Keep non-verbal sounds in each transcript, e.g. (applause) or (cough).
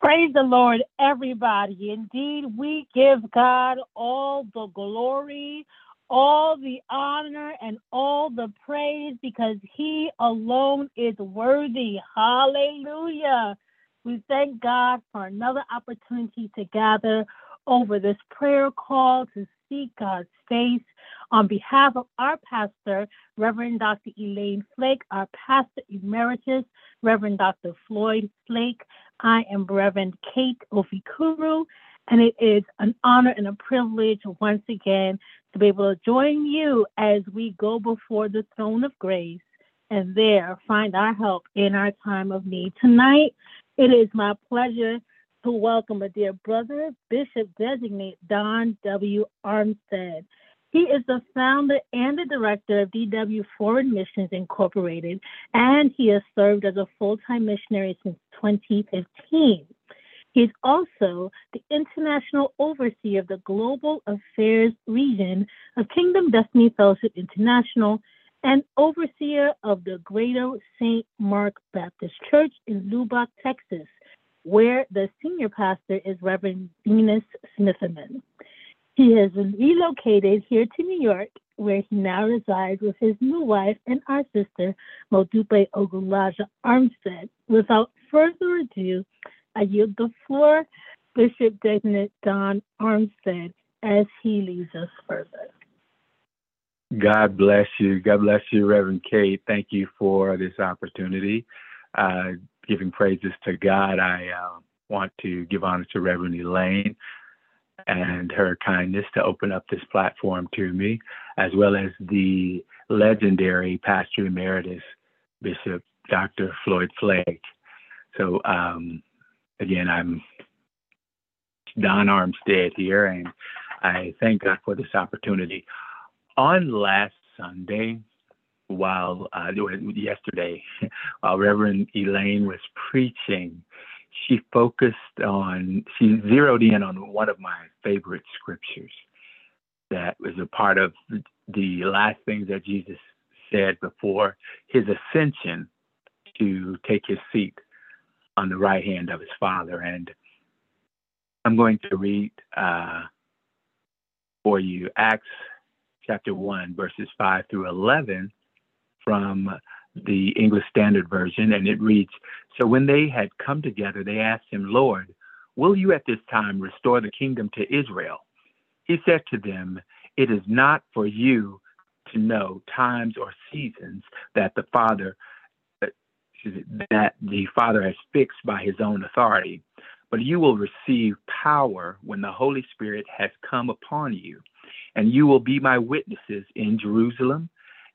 Praise the Lord, everybody. Indeed, we give God all the glory, all the honor, and all the praise because He alone is worthy. Hallelujah. We thank God for another opportunity to gather over this prayer call to seek God's face. On behalf of our pastor, Reverend Dr. Elaine Flake, our pastor emeritus, Reverend Dr. Floyd Flake, I am Reverend Kate Ofikuru, and it is an honor and a privilege once again to be able to join you as we go before the throne of grace and there find our help in our time of need. Tonight, it is my pleasure to welcome a dear brother, Bishop Designate Don W. Armstead. He is the founder and the director of DW Foreign Missions Incorporated, and he has served as a full time missionary since 2015. He's also the international overseer of the Global Affairs Region of Kingdom Destiny Fellowship International and overseer of the Greater St. Mark Baptist Church in Lubbock, Texas where the senior pastor is Reverend Venus Smitherman. He has relocated here to New York, where he now resides with his new wife and our sister, Modupe Ogulaja Armstead. Without further ado, I yield the floor Bishop Designate Don Armstead as he leads us further. God bless you. God bless you, Reverend Kate. Thank you for this opportunity. Uh, giving praises to God, I uh, want to give honor to Reverend Elaine and her kindness to open up this platform to me, as well as the legendary Pastor Emeritus Bishop Dr. Floyd Flake. So, um, again, I'm Don Armstead here, and I thank God for this opportunity. On last Sunday, while uh, yesterday, (laughs) while Reverend Elaine was preaching, she focused on, she zeroed in on one of my favorite scriptures that was a part of the last things that Jesus said before his ascension to take his seat on the right hand of his Father. And I'm going to read uh, for you Acts chapter 1, verses 5 through 11 from the English Standard Version, and it reads So when they had come together, they asked him, Lord, will you at this time restore the kingdom to Israel? He said to them, It is not for you to know times or seasons that the Father that the Father has fixed by his own authority, but you will receive power when the Holy Spirit has come upon you, and you will be my witnesses in Jerusalem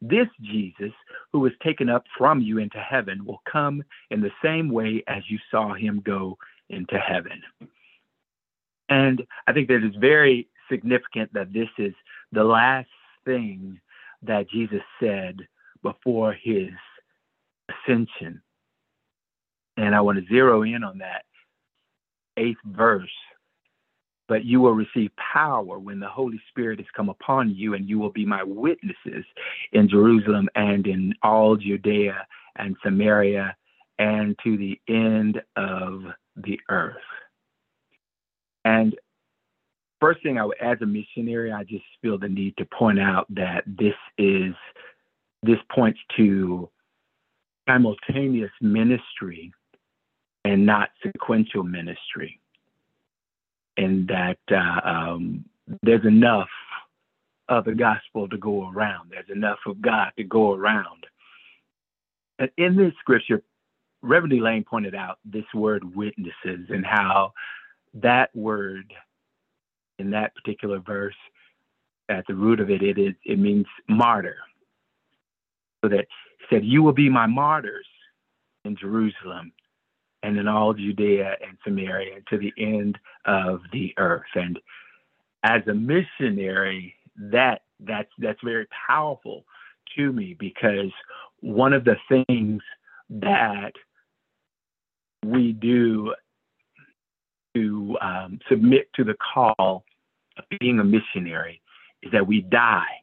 This Jesus, who was taken up from you into heaven, will come in the same way as you saw him go into heaven. And I think that it's very significant that this is the last thing that Jesus said before his ascension. And I want to zero in on that eighth verse but you will receive power when the Holy Spirit has come upon you, and you will be my witnesses in Jerusalem and in all Judea and Samaria and to the end of the earth. And first thing, I, would, as a missionary, I just feel the need to point out that this is this points to simultaneous ministry and not sequential ministry and that uh, um, there's enough of the gospel to go around. There's enough of God to go around. And in this scripture, Reverend Elaine pointed out this word witnesses and how that word in that particular verse, at the root of it, it is it means martyr. So that he said, You will be my martyrs in Jerusalem and in all Judea and Samaria to the end of the earth. And as a missionary, that that's that's very powerful to me because one of the things that we do to um, submit to the call of being a missionary is that we die.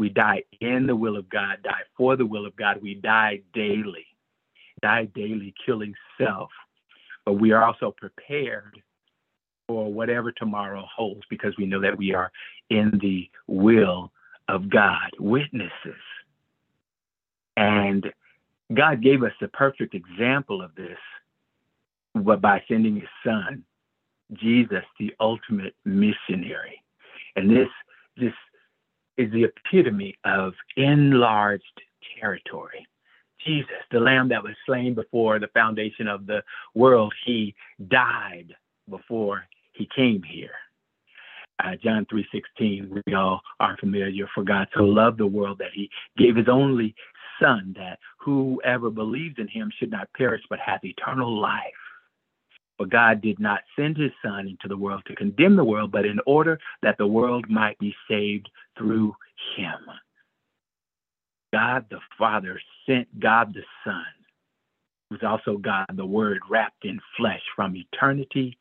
We die in the will of God, die for the will of God. We die daily, die daily, killing self. But we are also prepared for whatever tomorrow holds because we know that we are in the will of God, witnesses. And God gave us the perfect example of this but by sending his son, Jesus, the ultimate missionary. And this this is the epitome of enlarged territory. Jesus, the lamb that was slain before the foundation of the world, he died before he came here. Uh, John 3:16, we all are familiar. For God so loved the world that He gave His only Son, that whoever believes in Him should not perish but have eternal life. For God did not send His Son into the world to condemn the world, but in order that the world might be saved through Him. God the Father sent God the Son, who's also God the Word wrapped in flesh from eternity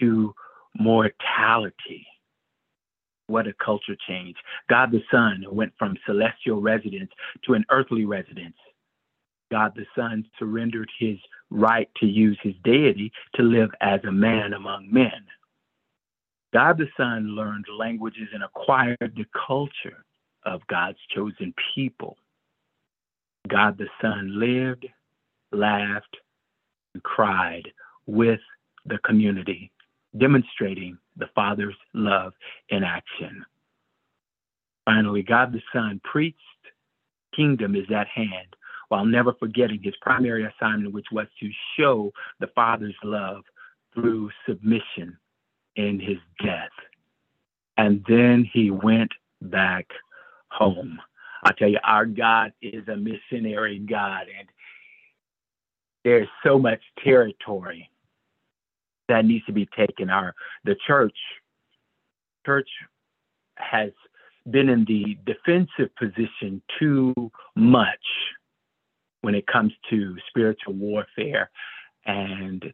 to mortality. What a culture change. God the Son went from celestial residence to an earthly residence. God the Son surrendered his right to use his deity to live as a man among men. God the Son learned languages and acquired the culture of God's chosen people. God the Son lived, laughed, and cried with the community demonstrating the Father's love in action. Finally, God the Son preached, kingdom is at hand, while never forgetting his primary assignment, which was to show the Father's love through submission in his death. And then he went back home. I tell you, our God is a missionary God, and there's so much territory that needs to be taken. Our the church church has been in the defensive position too much when it comes to spiritual warfare and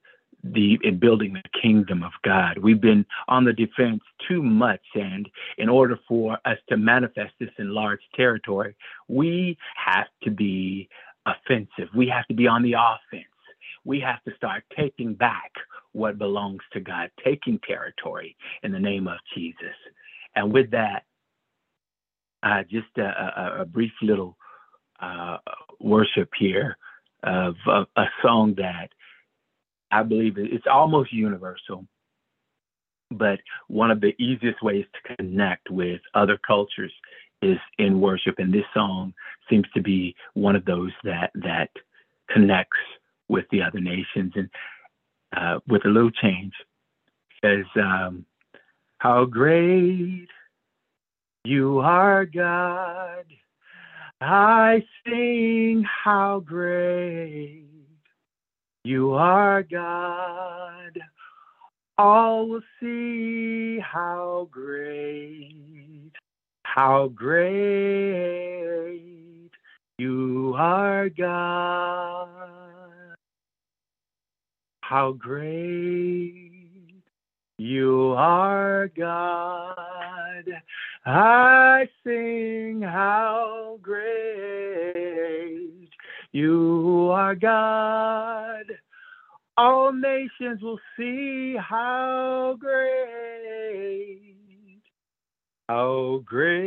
the in building the kingdom of God. We've been on the defense too much, and in order for us to manifest this in large territory, we have to be offensive. We have to be on the offense. We have to start taking back what belongs to God, taking territory in the name of Jesus. And with that, uh, just a, a, a, brief little uh, worship here of, of a song that I believe it's almost universal, but one of the easiest ways to connect with other cultures is in worship, and this song seems to be one of those that that connects with the other nations. And uh, with a little change. Says, um, How great you are, God. I sing how great you are, God. All will see how great, how great you are, God. How great you are, God. I sing how great you are, God. All nations will see how great, how great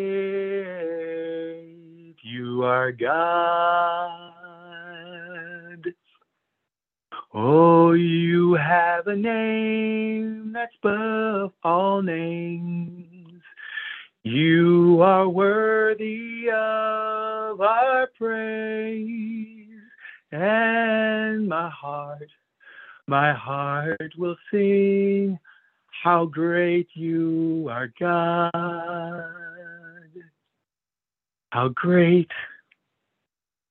you are, God. Oh, you have a name that's above all names. You are worthy of our praise. And my heart, my heart will sing how great you are, God. How great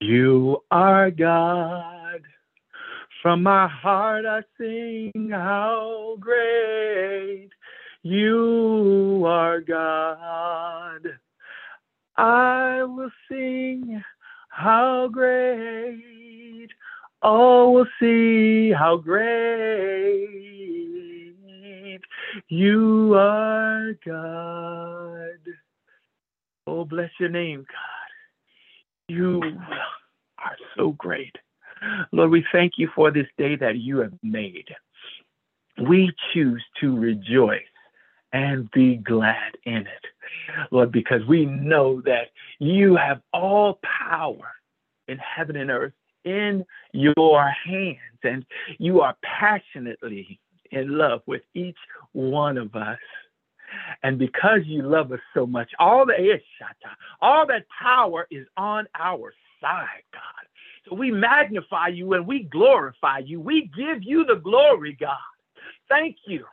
you are, God. From my heart I sing how great you are, God. I will sing how great. All will see how great you are, God. Oh, bless your name, God. You are so great. Lord, we thank you for this day that you have made. We choose to rejoice and be glad in it, Lord, because we know that you have all power in heaven and earth in your hands, and you are passionately in love with each one of us. And because you love us so much, all the eh, ishata, all that power is on our side, God. So we magnify you and we glorify you. We give you the glory, God. Thank you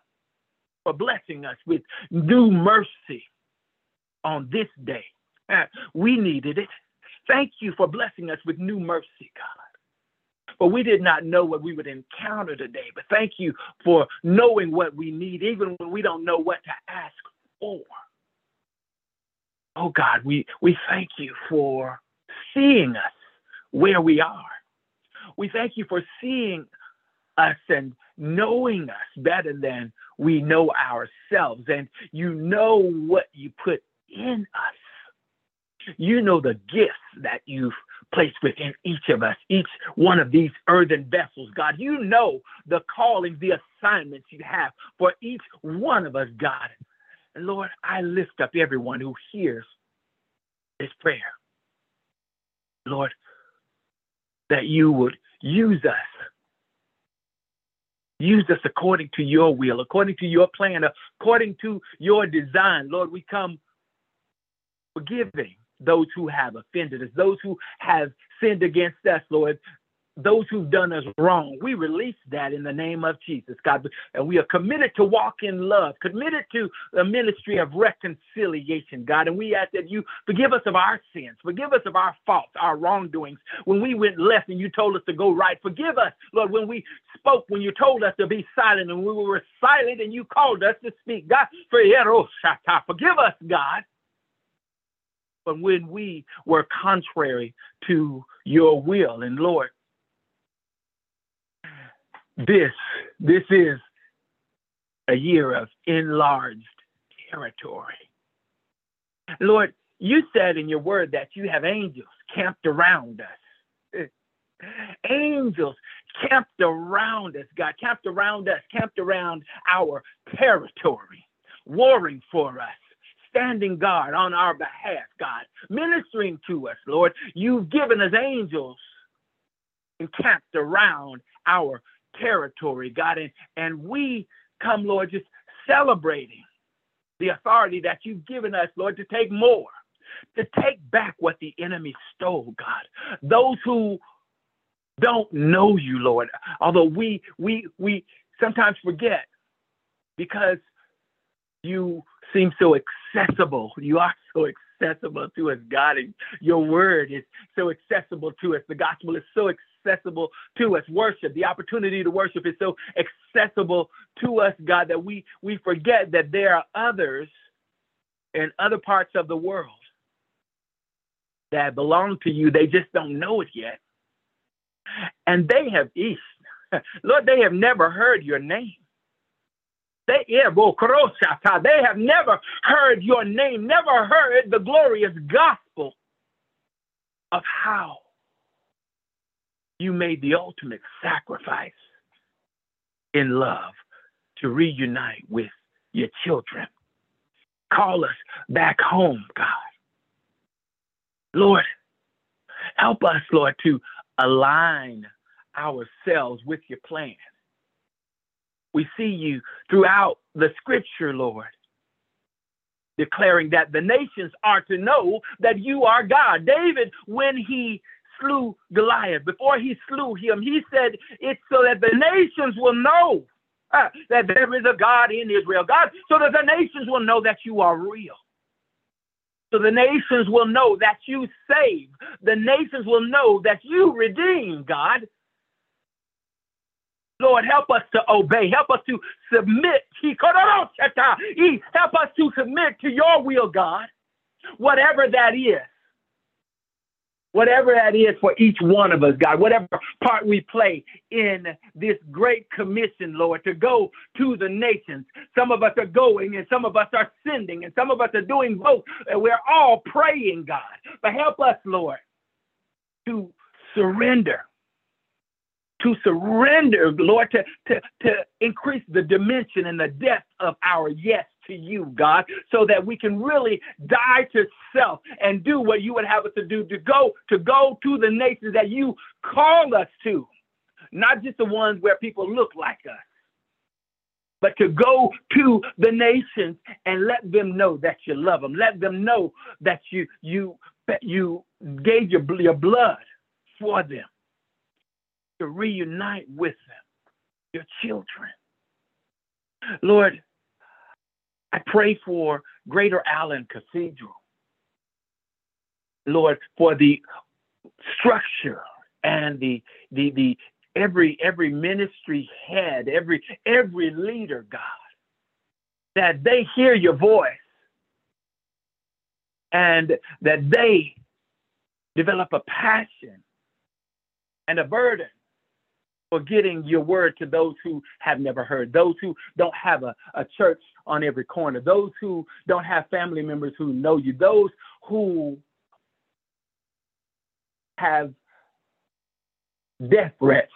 for blessing us with new mercy on this day. Uh, we needed it. Thank you for blessing us with new mercy, God. For we did not know what we would encounter today, but thank you for knowing what we need, even when we don't know what to ask for. Oh God, we, we thank you for seeing us where we are. We thank you for seeing us and knowing us better than we know ourselves. And you know what you put in us. You know the gifts that you've placed within each of us, each one of these earthen vessels, God. You know the callings, the assignments you have for each one of us, God. And Lord, I lift up everyone who hears this prayer. Lord, that you would use us. Use us according to your will, according to your plan, according to your design. Lord, we come forgiving those who have offended us, those who have sinned against us, Lord, those who've done us wrong. We release that in the name of Jesus, God. And we are committed to walk in love, committed to the ministry of reconciliation, God. And we ask that you forgive us of our sins, forgive us of our faults, our wrongdoings. When we went left and you told us to go right, forgive us, Lord, when we spoke, when you told us to be silent and we were silent and you called us to speak. God, oh, forgive us, God. But when we were contrary to your will, and Lord, this this is a year of enlarged territory. Lord, you said in your word that you have angels camped around us. (laughs) Angels camped around us, God, camped around us, camped around our territory, warring for us, standing guard on our behalf, God, ministering to us, Lord. You've given us angels encamped around our territory, God. And, and we come, Lord, just celebrating the authority that you've given us, Lord, to take more, to take back what the enemy stole, God. Those who don't know you, Lord, although we we we sometimes forget because you seem so accessible. You are so accessible to us, God, and your word is so accessible to us. The gospel is so accessible accessible to us. Worship, the opportunity to worship is so accessible to us, God, that we, we forget that there are others in other parts of the world that belong to you. They just don't know it yet. And they have, east, (laughs) Lord, they have never heard your name. They, they have never heard your name, never heard the glorious gospel of how you made the ultimate sacrifice in love to reunite with your children. Call us back home, God. Lord, help us, Lord, to align ourselves with your plan. We see you throughout the scripture, Lord, declaring that the nations are to know that you are God. David, when he slew Goliath, before he slew him, he said, It's so that the nations will know uh, that there is a God in Israel. God, so that the nations will know that you are real. So the nations will know that you save. The nations will know that you redeem, God. Lord, help us to obey. Help us to submit. Help us to submit to your will, God. Whatever that is, whatever that is for each one of us, God, whatever part we play in this great commission, Lord, to go to the nations. Some of us are going and some of us are sending and some of us are doing both. And we're all praying, God. But help us, Lord, to surrender. To surrender, Lord, to, to, to increase the dimension and the depth of our yes to you, God, so that we can really die to self and do what you would have us to do to go to go to the nations that you call us to, not just the ones where people look like us. But to go to the nations and let them know that you love them. Let them know that you you that you gave your, your blood for them to reunite with them, your children. Lord, I pray for Greater Allen Cathedral. Lord, for the structure and the the the every every ministry head, every every leader, God, that they hear your voice and that they develop a passion and a burden for getting your word to those who have never heard, those who don't have a, a church on every corner, those who don't have family members who know you, those who have death threats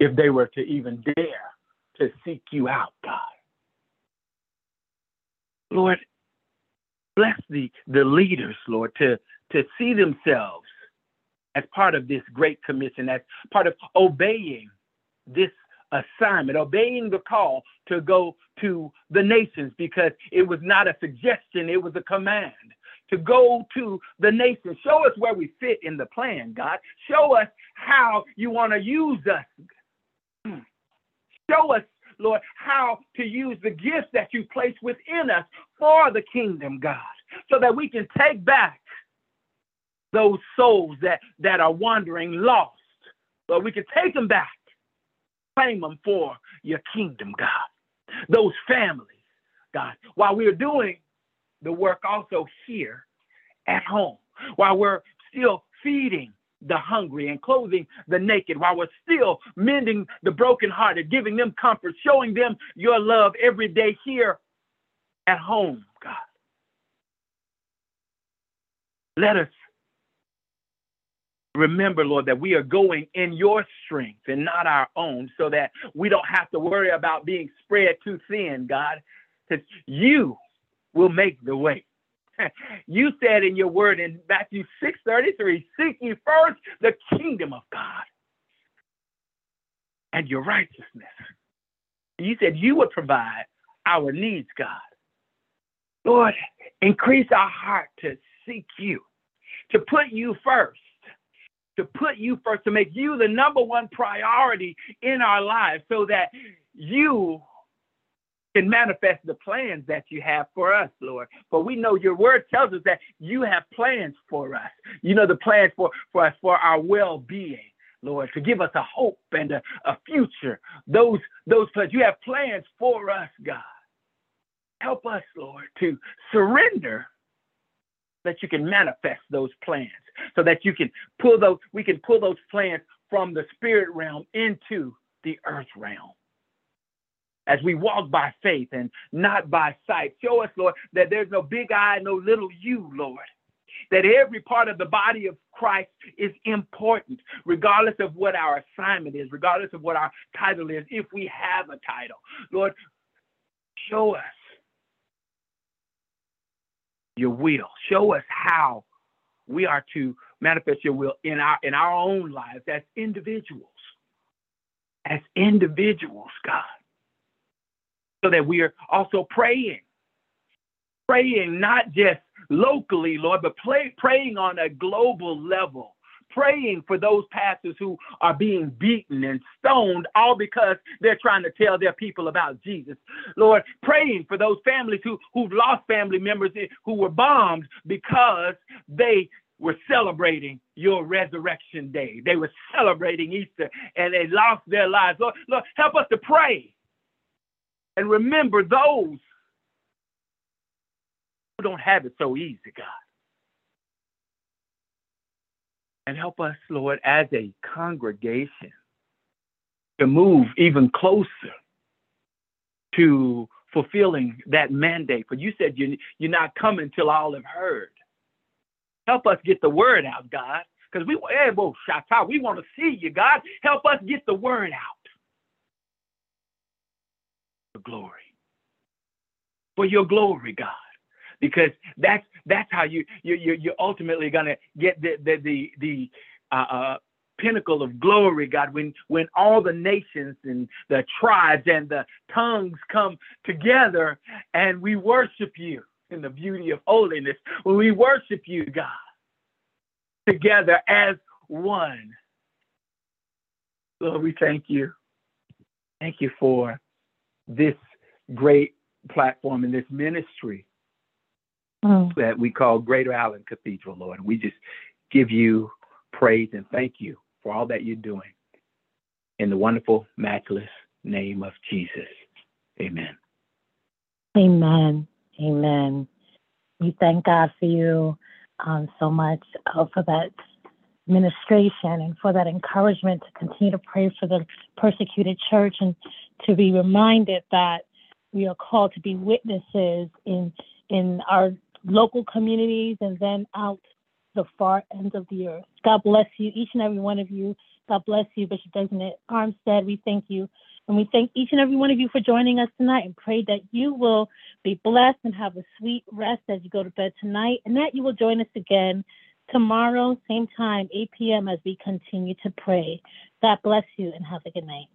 if they were to even dare to seek you out, God. Lord, bless the, the leaders, Lord, to, to see themselves as part of this great commission, as part of obeying this assignment, obeying the call to go to the nations because it was not a suggestion, it was a command to go to the nations. Show us where we fit in the plan, God. Show us how you want to use us. Show us, Lord, how to use the gifts that you place within us for the kingdom, God, so that we can take back those souls that, that are wandering lost. But we can take them back, claim them for your kingdom, God. Those families, God, while we're doing the work also here at home, while we're still feeding the hungry and clothing the naked, while we're still mending the brokenhearted, giving them comfort, showing them your love every day here at home, God. Let us remember, Lord, that we are going in your strength and not our own, so that we don't have to worry about being spread too thin, God, because you will make the way. (laughs) you said in your word in Matthew 6:33, seek ye first the kingdom of God and your righteousness. You said you would provide our needs, God. Lord, increase our heart to seek you, to put you first to put you first, to make you the number one priority in our lives so that you can manifest the plans that you have for us, Lord. For we know your word tells us that you have plans for us. You know the plans for, for us for our well-being. Lord, to give us a hope and a, a future. Those those plans. You have plans for us, God. Help us, Lord, to surrender that you can manifest those plans so that you can pull those we can pull those plans from the spirit realm into the earth realm. As we walk by faith and not by sight. Show us lord that there's no big i no little you lord. That every part of the body of Christ is important, regardless of what our assignment is, regardless of what our title is, if we have a title. Lord, show us your will. Show us how we are to manifest your will in our in our own lives as individuals. As individuals, God. So that we are also praying. Praying not just locally, Lord, but play, praying on a global level praying for those pastors who are being beaten and stoned, all because they're trying to tell their people about Jesus. Lord, praying for those families who, who've lost family members who were bombed because they were celebrating your resurrection day. They were celebrating Easter and they lost their lives. Lord, Lord help us to pray and remember those who don't have it so easy, God. And help us, Lord, as a congregation to move even closer to fulfilling that mandate. For you said you, you're not coming till all have heard. Help us get the word out, God. Because we, eh, hey, whoa, Shatta, we want to see you, God. Help us get the word out. For glory. For your glory, God. Because that's that's how you you you you're ultimately gonna get the the the, the uh, uh, pinnacle of glory, God, when when all the nations and the tribes and the tongues come together and we worship you in the beauty of holiness, when we worship you, God, together as one. Lord, we thank you. Thank you for this great platform and this ministry mm. that we call Greater Allen Cathedral, Lord. We just give you praise and thank you for all that you're doing. In the wonderful, matchless name of Jesus. Amen. Amen. Amen. We thank God for you um, so much uh, for that ministration and for that encouragement to continue to pray for the persecuted church and to be reminded that we are called to be witnesses in in our local communities and then out the far ends of the earth. God bless you, each and every one of you. God bless you, Bishop Designate Armstead. We thank you. And we thank each and every one of you for joining us tonight and pray that you will be blessed and have a sweet rest as you go to bed tonight and that you will join us again tomorrow, same time, 8 p.m., as we continue to pray. God bless you and have a good night.